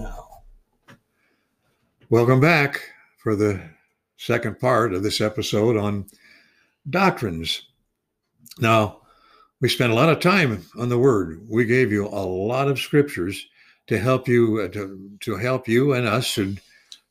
Now, Welcome back for the second part of this episode on doctrines. Now, we spent a lot of time on the word. We gave you a lot of scriptures to help you uh, to, to help you and us to,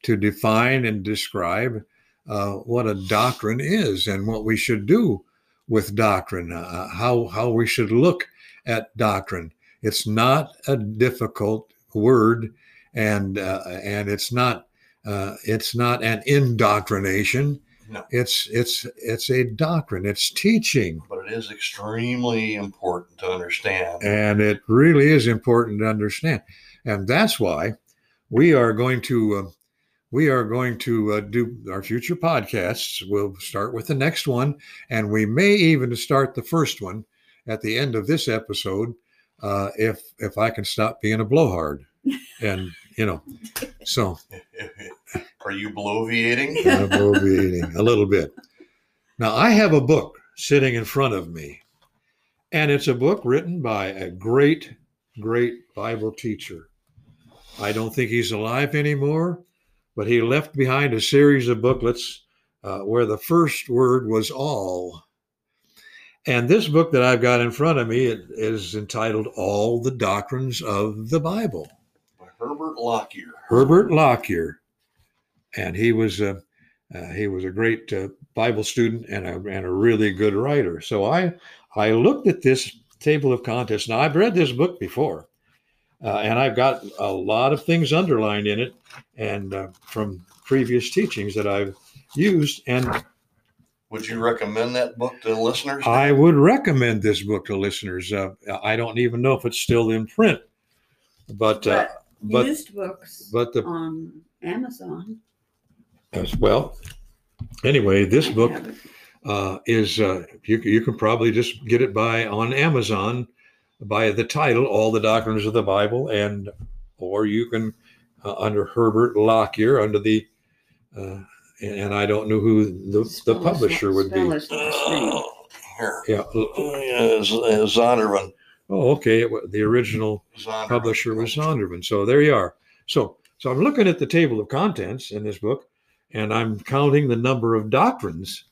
to define and describe uh, what a doctrine is and what we should do with doctrine, uh, how how we should look at doctrine. It's not a difficult word, and uh, and it's not uh, it's not an indoctrination. No. It's it's it's a doctrine. It's teaching, but it is extremely important to understand. and it really is important to understand. And that's why we are going to uh, we are going to uh, do our future podcasts. We'll start with the next one, and we may even start the first one at the end of this episode, uh, if if I can stop being a blowhard. And you know, so Are you bloviating? I'm bloviating a little bit. Now, I have a book sitting in front of me, and it's a book written by a great, great Bible teacher. I don't think he's alive anymore, but he left behind a series of booklets uh, where the first word was all. And this book that I've got in front of me it is entitled All the Doctrines of the Bible. By Herbert Lockyer. Herbert Lockyer, and he was a uh, he was a great uh, Bible student and a and a really good writer. So I I looked at this table of contents. Now I've read this book before, uh, and I've got a lot of things underlined in it, and uh, from previous teachings that I've used. And Would you recommend that book to listeners? I would recommend this book to listeners. Uh, I don't even know if it's still in print, but uh, but used books but the on Amazon. as well. Anyway, this I book uh, is uh, you you can probably just get it by on Amazon by the title "All the Doctrines of the Bible," and or you can uh, under Herbert Lockyer under the uh, and, and I don't know who the, the publisher would be. his last name. Here. Yeah. Yeah, Z- uh, Zondervan. Oh, okay. It The original Zondervan. publisher was Zondervan. So there you are. So so I'm looking at the table of contents in this book, and I'm counting the number of doctrines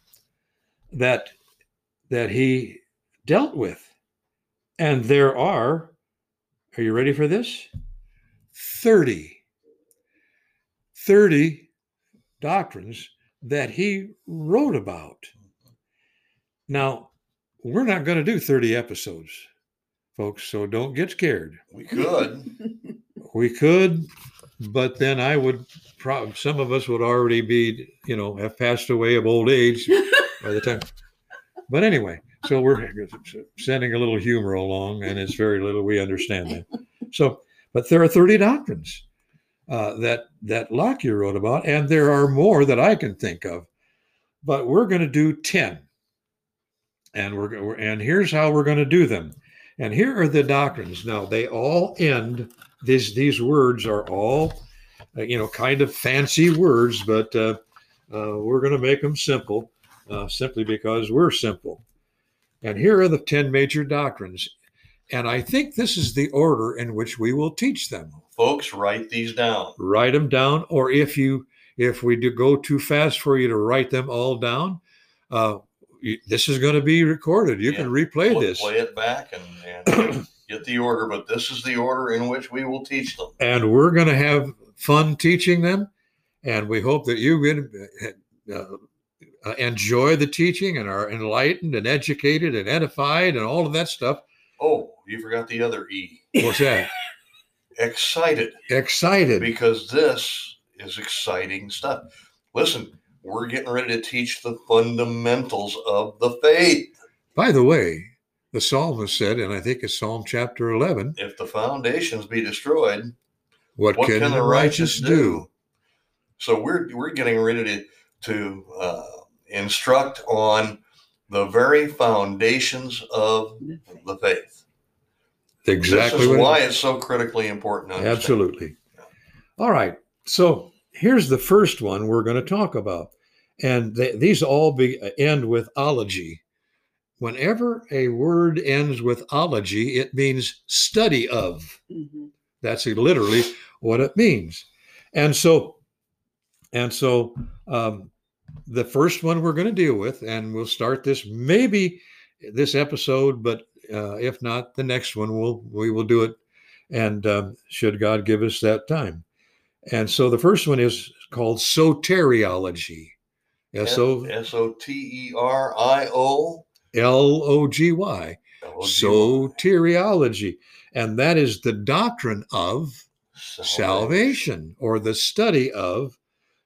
that that he dealt with. And there are, are you ready for this? 30. 30 doctrines that he wrote about. Now, we're not going to do 30 episodes, folks, so don't get scared. We could. We could, but then I would probably some of us would already be, you know, have passed away of old age by the time. But anyway, so we're sending a little humor along, and it's very little. We understand that. So, but there are thirty doctrines uh, that that Lockyer wrote about, and there are more that I can think of. But we're going to do ten, and we're, we're and here's how we're going to do them. And here are the doctrines. Now they all end. These these words are all, uh, you know, kind of fancy words, but uh, uh, we're going to make them simple, uh, simply because we're simple. And here are the ten major doctrines. And I think this is the order in which we will teach them. Folks, write these down. Write them down, or if you if we do go too fast for you to write them all down, uh, this is going to be recorded. You can replay We'll this. Play it back and, and get the order, but this is the order in which we will teach them. and we're going to have fun teaching them. And we hope that you uh, uh, enjoy the teaching and are enlightened and educated and edified and all of that stuff. Oh, you forgot the other E. What's that? Excited. Excited. because this is exciting stuff. Listen, we're getting ready to teach the fundamentals of the faith. By the way, the psalmist said, and I think it's Psalm chapter 11, If the foundations be destroyed, what, what can, the righteous do? So we're we're getting ready to to uh, instruct on the very foundations of the faith. Exactly this is it why it's so critically important. Absolutely. All right. So here's the first one we're going to talk about. And th- these all be, end with ology. Whenever a word ends with ology, it means study of. Mhm. That's literally what it means. And so, and so, um, the first one we're going to deal with, and we'll start this maybe this episode, but uh, if not, the next one we'll we will do it, and um, should God give us that time. And so the first one is called soteriology, S O S O T E R I O. L O G Y, L O G Y. soteriology, and that is the doctrine of salvation or the study of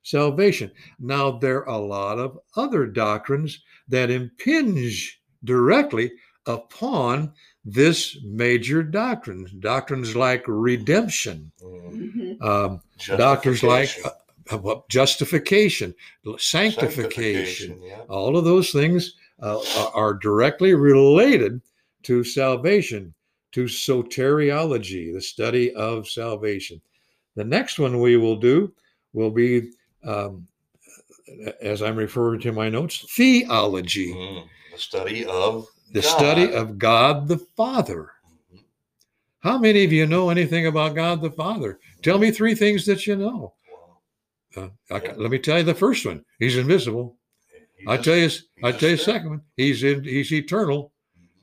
salvation. Now, there are a lot of other doctrines that impinge directly upon this major doctrine. Doctrines like redemption, Mm. Mhm. um, doctrines like Justification. What- justification, sanctification. Sanctification, yeah. All of those things uh, are- directly related to salvation, to soteriology, the study of salvation. The next one we will do will be, um, as I'm referring to my notes, theology, Mm. The study of the God. study of God the Father. Mhm. How many of you know anything about God the Father? Tell me three things that you know. Uh, I- let me tell you the first one. He's invisible. He I tell you, I tell you, the second one. He's in. He's eternal.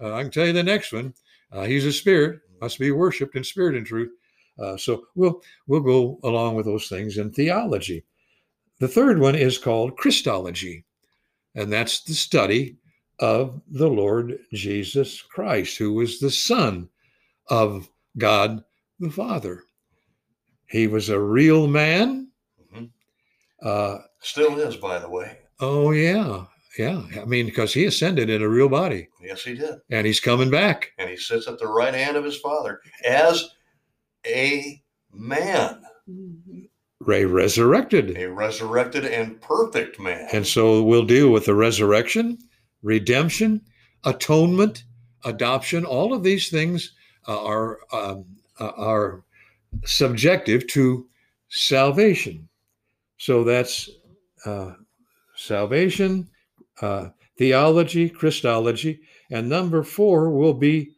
Uh, I can tell you the next one. Uh, he's a spirit, must be worshipped in spirit and truth. Uh, so we'll we'll go along with those things in theology. The third one is called Christology, and that's the study of the Lord Jesus Christ, who was the Son of God the Father. He was a real man. Uh, Still is, by the way. oh yeah, yeah. I mean, because he ascended in a real body, Yes, he did. and he's coming back. And he sits at the right hand of his father as a man. Ray resurrected. a resurrected and perfect man. And so we'll deal with the resurrection, redemption, atonement, adoption. All of these things uh, are um, uh, are subjective to salvation. So that's uh, salvation, uh, theology, Christology, and number four will be.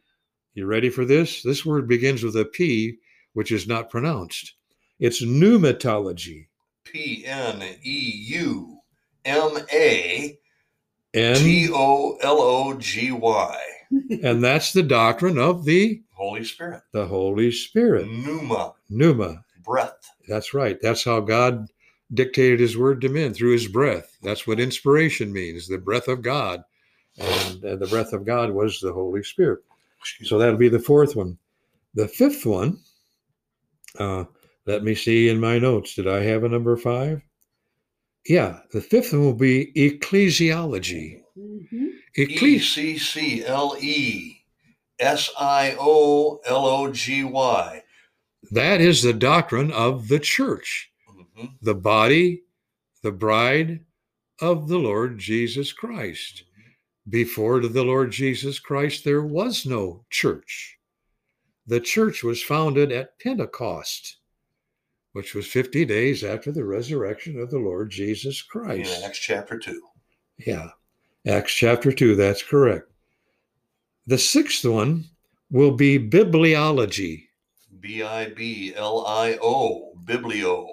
You ready for this? This word begins with a P, which is not pronounced. It's pneumatology. P N E U M A T O L O G Y. and that's the doctrine of the Holy Spirit. the Holy Spirit, Pneuma, pneuma. breath. That's right. That's how God dictated His word to men through His breath. That's what inspiration means, the breath of God, and uh, the breath of God was the Holy Spirit. So that'll be the fourth one. The fifth one. Uh, let me see in my notes. Did I have a number five? Yeah, the fifth one will be ecclesiology. Mhm. E C C L E S I O L O G Y. that is the doctrine of the church. The body, the bride of the Lord Jesus Christ. Before the Lord Jesus Christ, there was no church. The church was founded at Pentecost, which was 50 days after the resurrection of the Lord Jesus In Christ. Acts chapter 2. Yeah, Acts chapter 2, that's correct. The sixth one will be bibliology. B I B L I O, Biblio,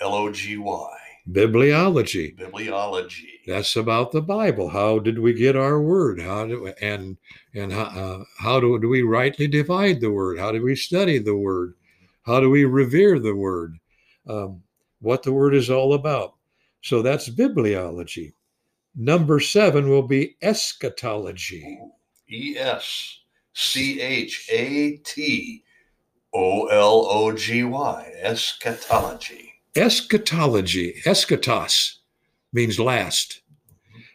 L O G Y, Bibliology. bibliology. That's about the Bible. How did we get our word? How do and and how, uh, how do, do we rightly divide the word? How do we study the word? How do we revere the word? Um, what the word is all about. So that's bibliology. Number seven will be eschatology. E S C H A T O L O G Y, eschatology. Eschatology, eschatos means last.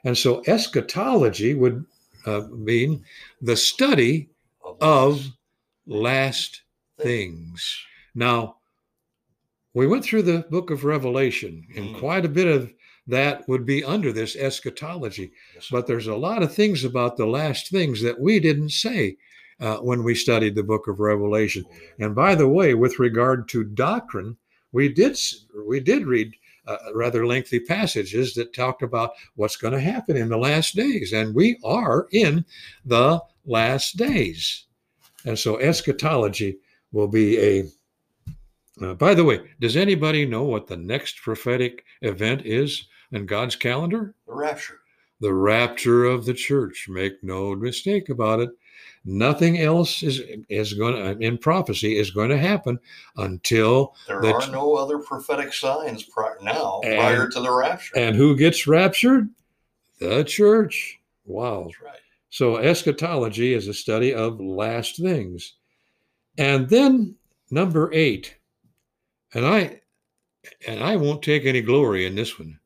And so eschatology would uh, mean the study of last things. Now, we went through the book of Revelation, and Mm. quite a bit of that would be under this eschatology. But there's a lot of things about the last things that we didn't say uh, when we studied the book of Revelation. And by the way, with regard to doctrine, we did we did read uh, rather lengthy passages that talked about what's going to happen in the last days, and we are in the last days. And so eschatology will be a Uh, by the way, does anybody know what the next prophetic event is in God's calendar? The rapture. The rapture of the church. Make no mistake about it. Nothing else is is going to in prophecy is going to happen until There The are no other prophetic signs pri- now And- prior to the rapture. and who gets raptured? The church. Wow. That's right. So eschatology is a study of last things. And then number 8. And I and I won't take any glory in this one.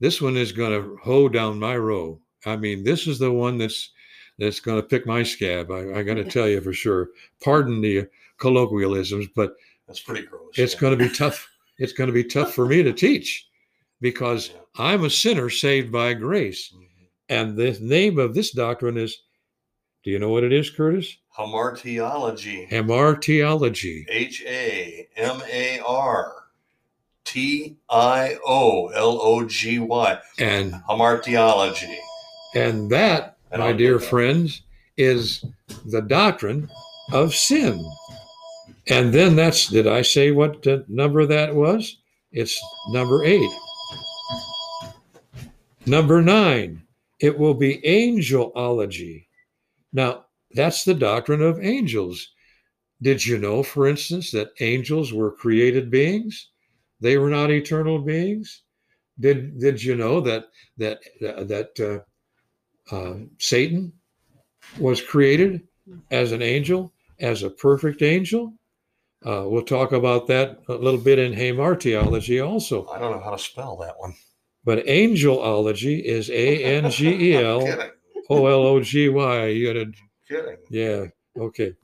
This one is going to hoe down my row. I mean, this is the one that's that's going to pick my scab. I, I got to tell you for sure. Pardon the colloquialisms, but That's pretty gross. it's yeah. going to be tough. It's going to be tough for me to teach because I'm a sinner saved by grace. Mhm. And the name of this doctrine is, do you know what it is, Curtis? Hamartiology. Hamartiology. H A M A R T I O L O G Y. And Hamartiology. and that, And my dear friends, is the doctrine of sin. And then that's did I say what the number that was? It's number eight. Number nine, it will be angelology. Now, that's the doctrine of angels. Did you know, for instance, that angels were created beings? They were not eternal beings. Did Did you know that that that uh, uh, Satan was created as an angel, as a perfect angel? Uh, we'll talk about that a little bit in Hamartiology also. I don't know how to spell that one. But angelology is A N G E L. O L O G Y. You got to Kidding. yeah, okay.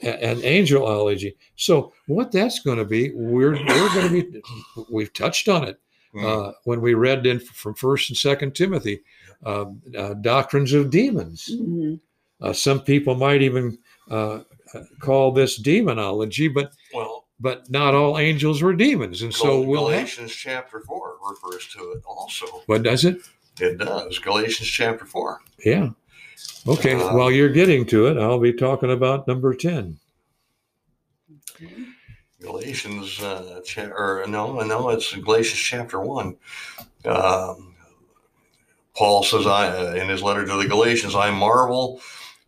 And angelology. So what that's going to be, we're we're going to be. We've touched on it Mm. uh, when we read in from First and Second Timothy, uh, uh, doctrines of demons. Mhm. Uh, some people might even uh, call this demonology, but well, but not all angels were demons, and so we'll. Have, Galatians chapter 4 refers to it also. what does it? It does. Galatians chapter 4. Yeah. Okay. Uh, While you're getting to it, I'll be talking about number ten. Galatians, uh, cha- or no, no, it's Galatians chapter one. Um, Paul says, "I uh, in his letter to the Galatians, I marvel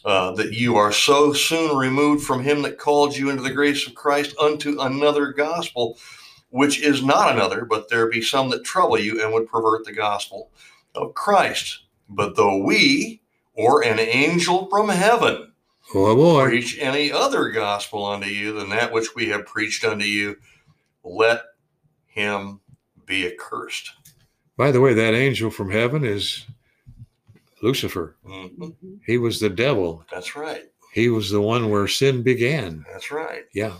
uh, that you are so soon removed from him that called you into the grace of Christ unto another gospel, which is not another, but there be some that trouble you and would pervert the gospel of Christ. But though we or an angel from heaven." Oh preach any other gospel unto you than that which we have preached unto you, let him be accursed. By the way, that angel from heaven is Lucifer. Mhm. Mhm. He was the devil. That's right. He was the one where sin began. That's right. Yeah.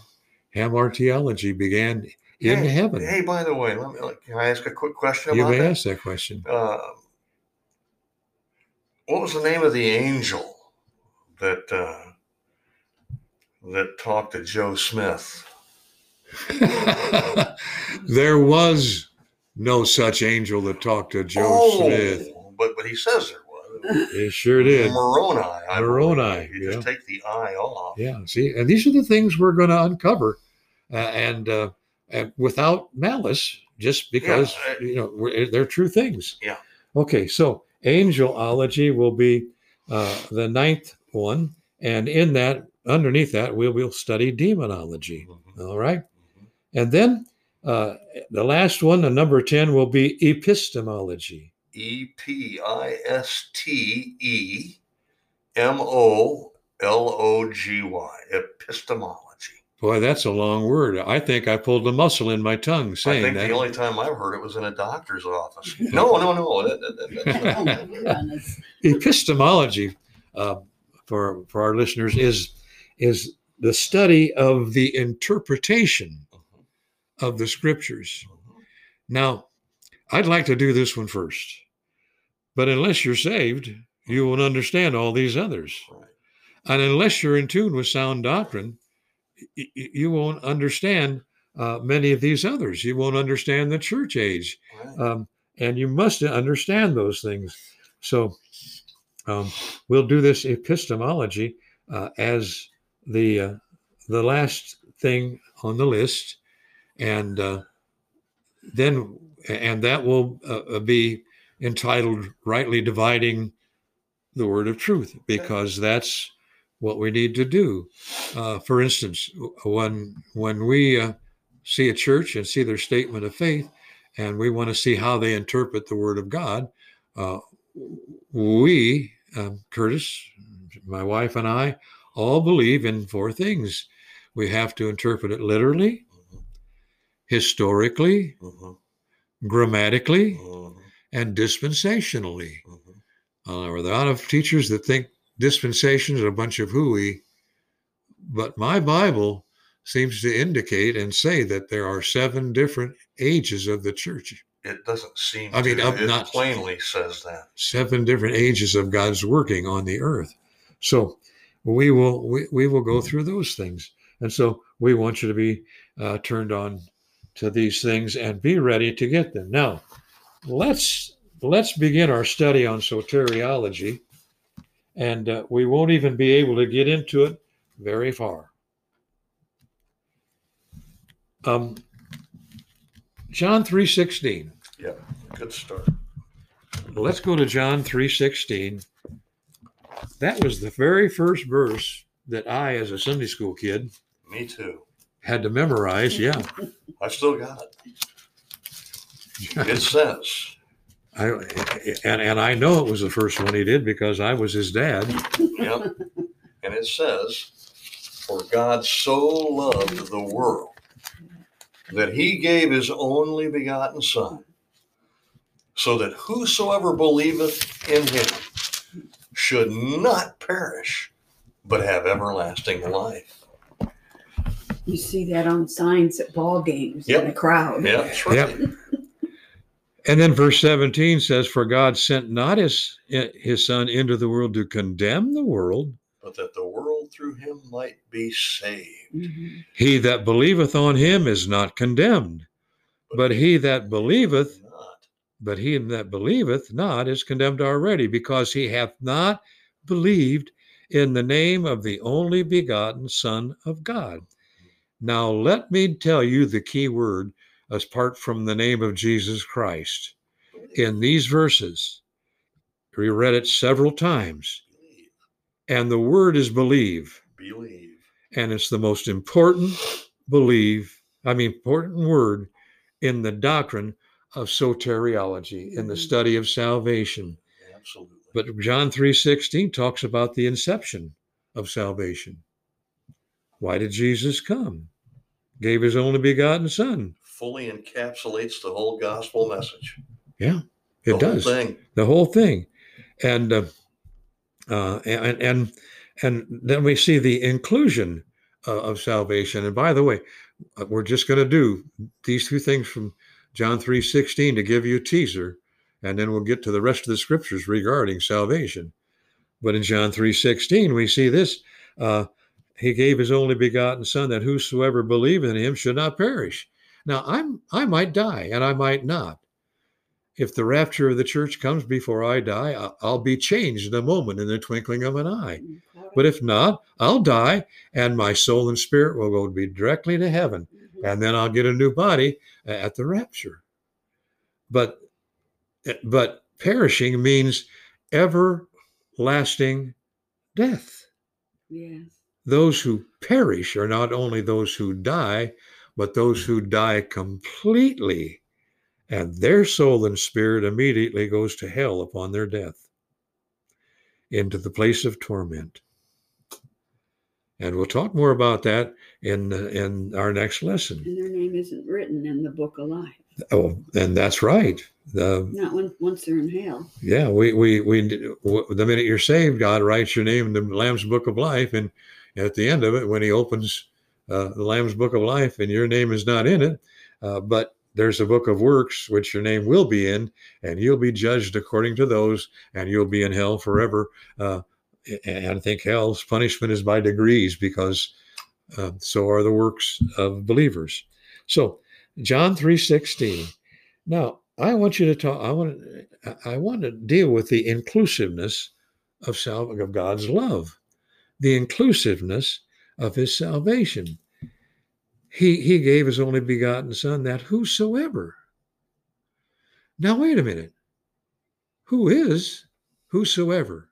Hamartiology began in hey, heaven. Hey, by the way, let me, can I ask a quick question you about may that? ask that question. Uh, what was the name of the angel that uh, that talked to Joe Smith? there was no such angel that talked to Joe oh, Smith. But but he says there was. It sure did. Moroni. I Moroni. You just take the eye off. Yeah. See, and these are the things we're going to uncover, uh, and, uh, and without malice, just because Yeah, I- you know we're, they're true things. Yeah. Okay. So angelology will be uh, the ninth one, and in that, underneath that, we will study demonology. Mhm. All right. Mhm. And then uh, the last one, the number 10, will be epistemology. E P I S T E M O L O G Y, epistemology. Boy, that's a long word. I think I pulled a muscle in my tongue saying that. I think that. the only time I've heard it was in a doctor's office. No, no, no. Epistemology, uh, for, for our listeners, is, is the study of the interpretation of the scriptures. Now, I'd like to do this one first, but unless you're saved, you won't understand all these others. And unless you're in tune with sound doctrine, you won't understand uh, many of these others. You won't understand the church age. Um, and you must understand those things. So um, we'll do this epistemology uh, as the uh, the last thing on the list. And uh, then and that will uh, be entitled rightly dividing the word of truth because that's what we need to do. Uh, for instance when when we uh, see a church and see their statement of faith and we want to see how they interpret the word of god uh, we um, curtis my wife and i all believe in four things. We have to interpret it literally historically mhm, grammatically mhm, and dispensationally mhm. Uh, there are a lot of teachers that think dispensations are a bunch of hooey, but my Bible seems to indicate and say that there are seven different ages of the church, It doesn't seem. I mean, to. It not- plainly says that. seven different ages of God's working on the earth. So we will we, we will go through those things, and so we want you to be uh, turned on to these things and be ready to get them. Now, let's let's begin our study on soteriology, and uh, we won't even be able to get into it very far. Um, John three sixteen. Yeah, Good start. Let's go to John 3:16. That was the very first verse that I as a Sunday school kid Me too. Had to memorize. Yeah. I still got it. It says, I and, and I know it was the first one he did because I was his dad. yep. And it says, For God so loved the world that he gave his only begotten Son, so that whosoever believeth in him should not perish, but have everlasting life. You see that on signs at ball games Yep. in the crowd. Yeah, that's right. And then verse 17 says, For God sent not his, his son into the world to condemn the world. But that the world through him might be saved. Mhm. He that believeth on him is not condemned, but he that believeth not. But he that believeth not is condemned already, because he hath not believed in the name of the only begotten Son of God. Now, let me tell you the key word apart from the name of Jesus Christ. In these verses, we read it several times, and the word is believe. Believe. And it's the most important believe, I mean, important word in the doctrine of soteriology, in the Mhm. study of salvation. Absolutely. But John 3:16 talks about the inception of salvation. Why did Jesus come? Gave his only begotten son. fully encapsulates the whole gospel message. Yeah, it the whole does. thing. the whole thing and uh, uh, and and and then we see the inclusion uh, of salvation and by the way uh, we're just going to do these two things from john 3.16 to give you a teaser and then we'll get to the rest of the scriptures regarding salvation but in john 3.16 we see this uh, he gave his only begotten son that whosoever believeth in him should not perish now i'm i might die and i might not if the rapture of the church comes before I die, I'll be changed in a moment in the twinkling of an eye. Mm, but if not, I'll die and my soul and spirit will go be directly to heaven. Mhm. And then I'll get a new body uh, at the rapture. But uh, but perishing means everlasting death. Yes. Those who perish are not only those who die, but those who die completely and their soul and spirit immediately goes to hell upon their death into the place of torment and we'll talk more about that in in our next lesson And their name isn't written in the book of life. oh and that's right the Not when, once they're in hell. yeah we we we the minute you're saved god writes your name in the lamb's book of life and at the end of it when he opens uh, the lamb's book of life and your name is not in it uh, but there's a book of works which your name will be in and you'll be judged according to those and you'll be in hell forever uh, and i think hell's punishment is by degrees because uh, so are the works of believers. So john 3.16 now i want you to talk i want to i want to deal with the inclusiveness of sal- of god's love the inclusiveness of his salvation. He he gave his only begotten son that whosoever now wait a minute. Who is whosoever?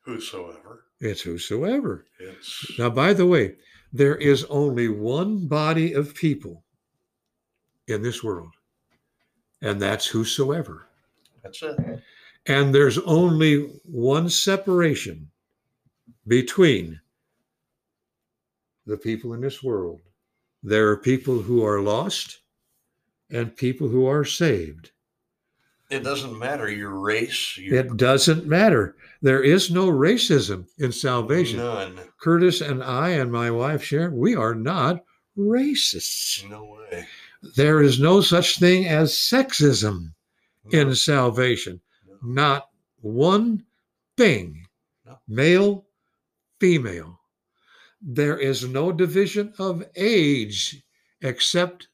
Whosoever. it's whosoever. It's now by the way there is only one body of people in this world and that's whosoever. That's it. and there's only one separation between the people in this world. There are people who are lost and people who are saved. It doesn't matter your race. Your, It doesn't matter. There is no racism in salvation. None. Curtis and I and my wife Sharon, we are not racists. No way. There is no such thing as sexism No. in salvation. No. Not one thing. No. Male, female. There is no division of age except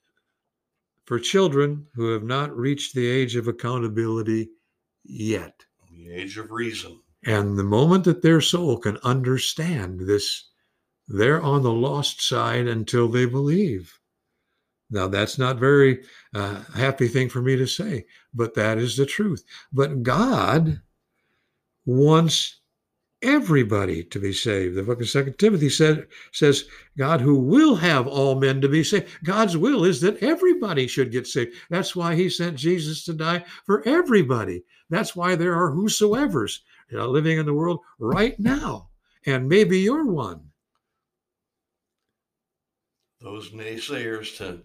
for children who have not reached the age of accountability yet. The age of reason. And the moment that their soul can understand this, they're on the lost side until they believe. Now, that's not very uh, happy thing for me to say, but that is the truth. But God wants everybody to be saved. The book of Second Timothy said, says, God who will have all men to be saved. God's will is that everybody should get saved. That's why he sent Jesus to die for everybody. That's why there are whosoever's you know, living in the world right now. And maybe you're one. Those naysayers to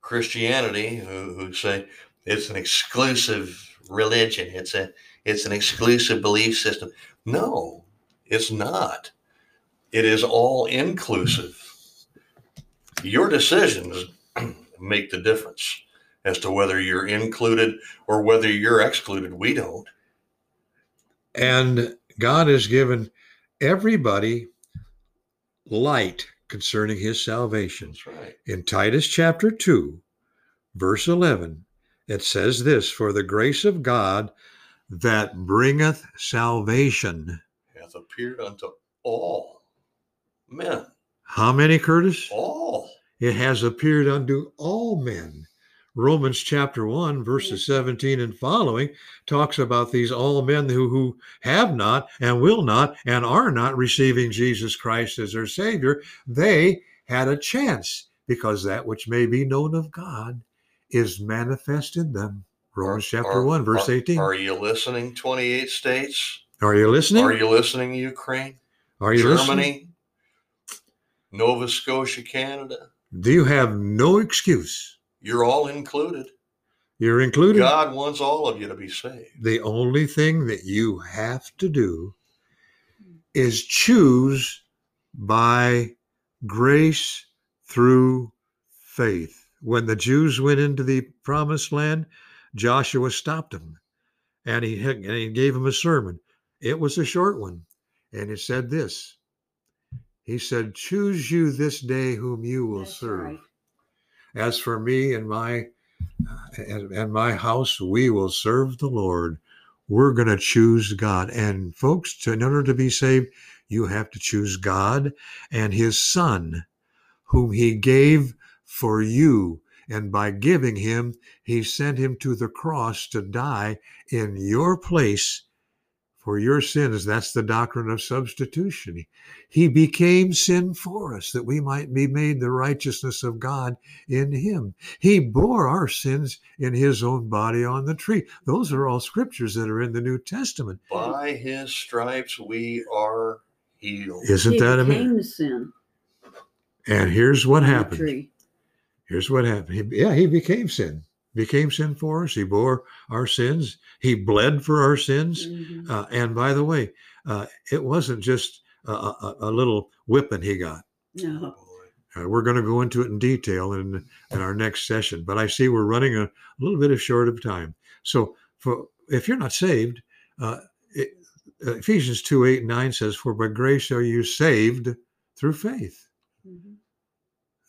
Christianity who, who say it's an exclusive religion. It's a it's an exclusive belief system. No, it's not. It is all inclusive. Your decisions make the difference as to whether you're included or whether you're excluded. We don't. And God has given everybody light concerning his salvation. That's right. In Titus chapter 2, verse 11, it says this For the grace of God that bringeth salvation. Appeared unto all men. How many, Curtis? All. It has appeared unto all men. Romans chapter 1, verses 17 and following talks about these all men who, who have not and will not and are not receiving Jesus Christ as their Savior. They had a chance because that which may be known of God is manifest in them. Romans Are- chapter are- 1, verse are- 18. Are you listening, 28 states? Are you listening? Are you listening, Ukraine? Are you Germany? listening? Nova Scotia, Canada? Do you have no excuse? You're all included. You're included. God wants all of you to be saved. the only thing that you have to do is choose by grace through faith. When the Jews went into the promised land, Joshua stopped them and he, and he gave them a sermon. It was a short one. And it said this He said, Choose you this day whom you will That's serve. right. As for me and my and, and my house, we will serve the Lord. We're going to choose God. And folks, to, in order to be saved, you have to choose God and His Son, whom He gave for you. And by giving Him, He sent Him to the cross to die in your place for your sins. That's the doctrine of substitution. He became sin for us that we might be made the righteousness of God in him. He bore our sins in his own body on the tree. Those are all scriptures that are in the New Testament. By his stripes we are healed. Isn't He that amazing? became sin. And here's what happened. tree. Here's what happened. He, yeah, he became sin. Became sin for us. He bore our sins. He bled for our sins. Mhm. Uh, and by the way, uh, it wasn't just a, a, a little whipping he got. No. Uh, we're going to go into it in detail in, in our next session, but I see we're running a, a little bit of short of time. So, for if you're not saved, uh, it, Ephesians 2 8 and 9 says, For by grace are you saved through faith, Mhm.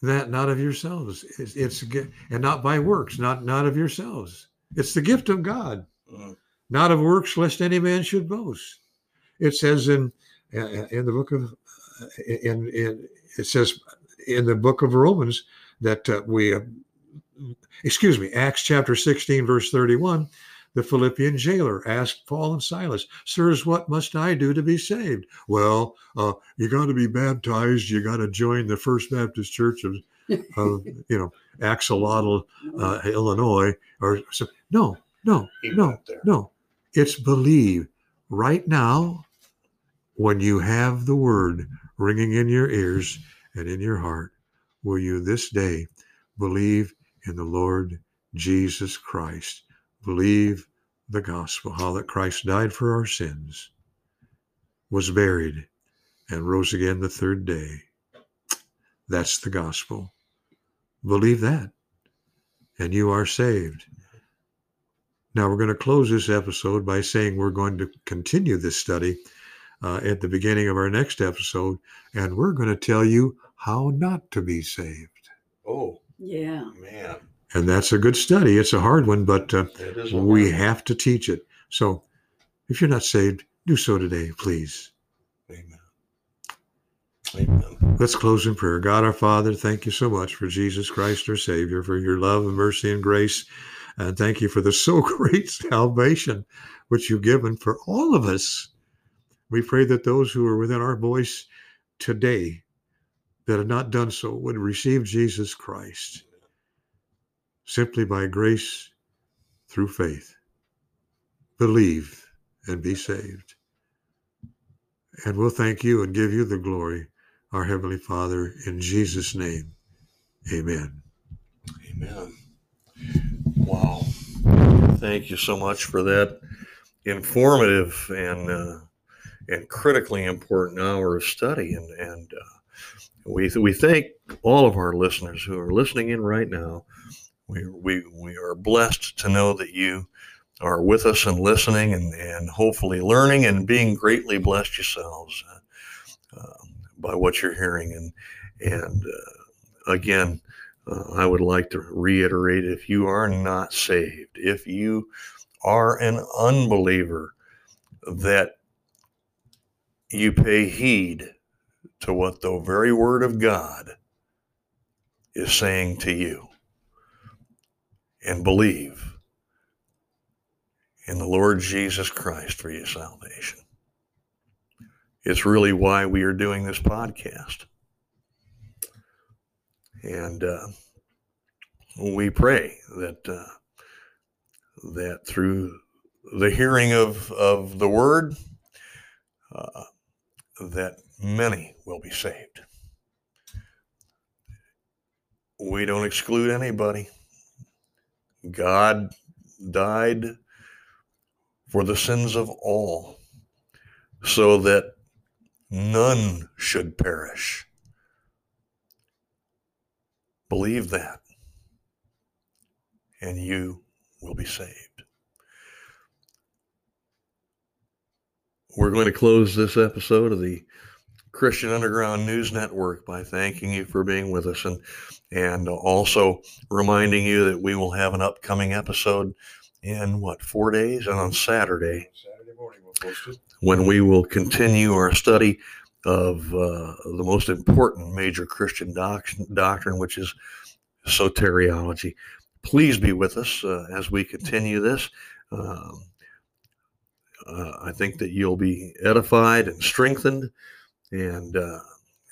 That not of yourselves. It's, it's and not by works, not, not of yourselves. It's the gift of God, Mm. not of works, lest any man should boast. It says in uh, in the book of in, in it says in the book of Romans that uh, we, uh, excuse me, Acts chapter 16, verse 31, the Philippian jailer asked Paul and Silas, Sirs, what must I do to be saved? Well, uh, you got to be baptized. You got to join the First Baptist Church of, of you know, Axolotl, uh, Illinois. Or so. No, no, no, no. It's believe. Right now, when you have the word ringing in your ears and in your heart, will you this day believe in the Lord Jesus Christ? Believe the gospel, how that Christ died for our sins, was buried, and rose again the third day. That's the gospel. Believe that, and you are saved. Now, we're going to close this episode by saying we're going to continue this study uh, at the beginning of our next episode, and we're going to tell you how not to be saved. Oh Yeah. man, And that's a good study. It's a hard one, but uh, it is. a we have to teach it. So if you're not saved, do so today, please. Amen. Amen. Let's close in prayer. God our Father, thank you so much for Jesus Christ, our Savior, for your love and mercy and grace. And thank you for the so great salvation which you've given for all of us. We pray that those who are within our voice today that have not done so would receive Jesus Christ simply by grace through faith. Believe and be saved. And we'll thank you and give you the glory our Heavenly Father, in Jesus' name. Amen. Amen. Wow. Thank you so much for that informative and uh, and critically important hour of study. And and uh, we we thank all of our listeners who are listening in right now. We we we are blessed to know that you are with us and listening and and hopefully learning and being greatly blessed yourselves uh, uh, by what you're hearing. And and uh, again uh, I would like to reiterate if you are not saved, if you are an unbeliever, that you pay heed to what the very word of God is saying to you and believe in the Lord Jesus Christ for your salvation. It's really why we are doing this podcast. And uh, we pray that uh, that through the hearing of, of the word, uh, that many will be saved. We don't exclude anybody. God died for the sins of all, so that none should perish. Believe that, and you will be saved. We're going to close this episode of the Christian Underground News Network by thanking you for being with us and and also reminding you that we will have an upcoming episode in what four days and on Saturday Saturday morning we'll post it. when we will continue our study of uh, the most important major Christian doc- doctrine, which is soteriology. Please be with us uh, as we continue this. Um, uh, I think that you'll be edified and strengthened, and uh,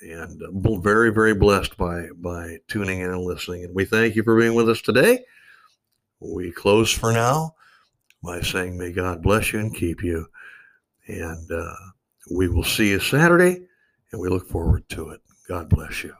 and uh, very very blessed by by tuning in and listening. And we thank you for being with us today. We close for now by saying, "May God bless you and keep you." And uh, we will see you Saturday, and we look forward to it. God bless you.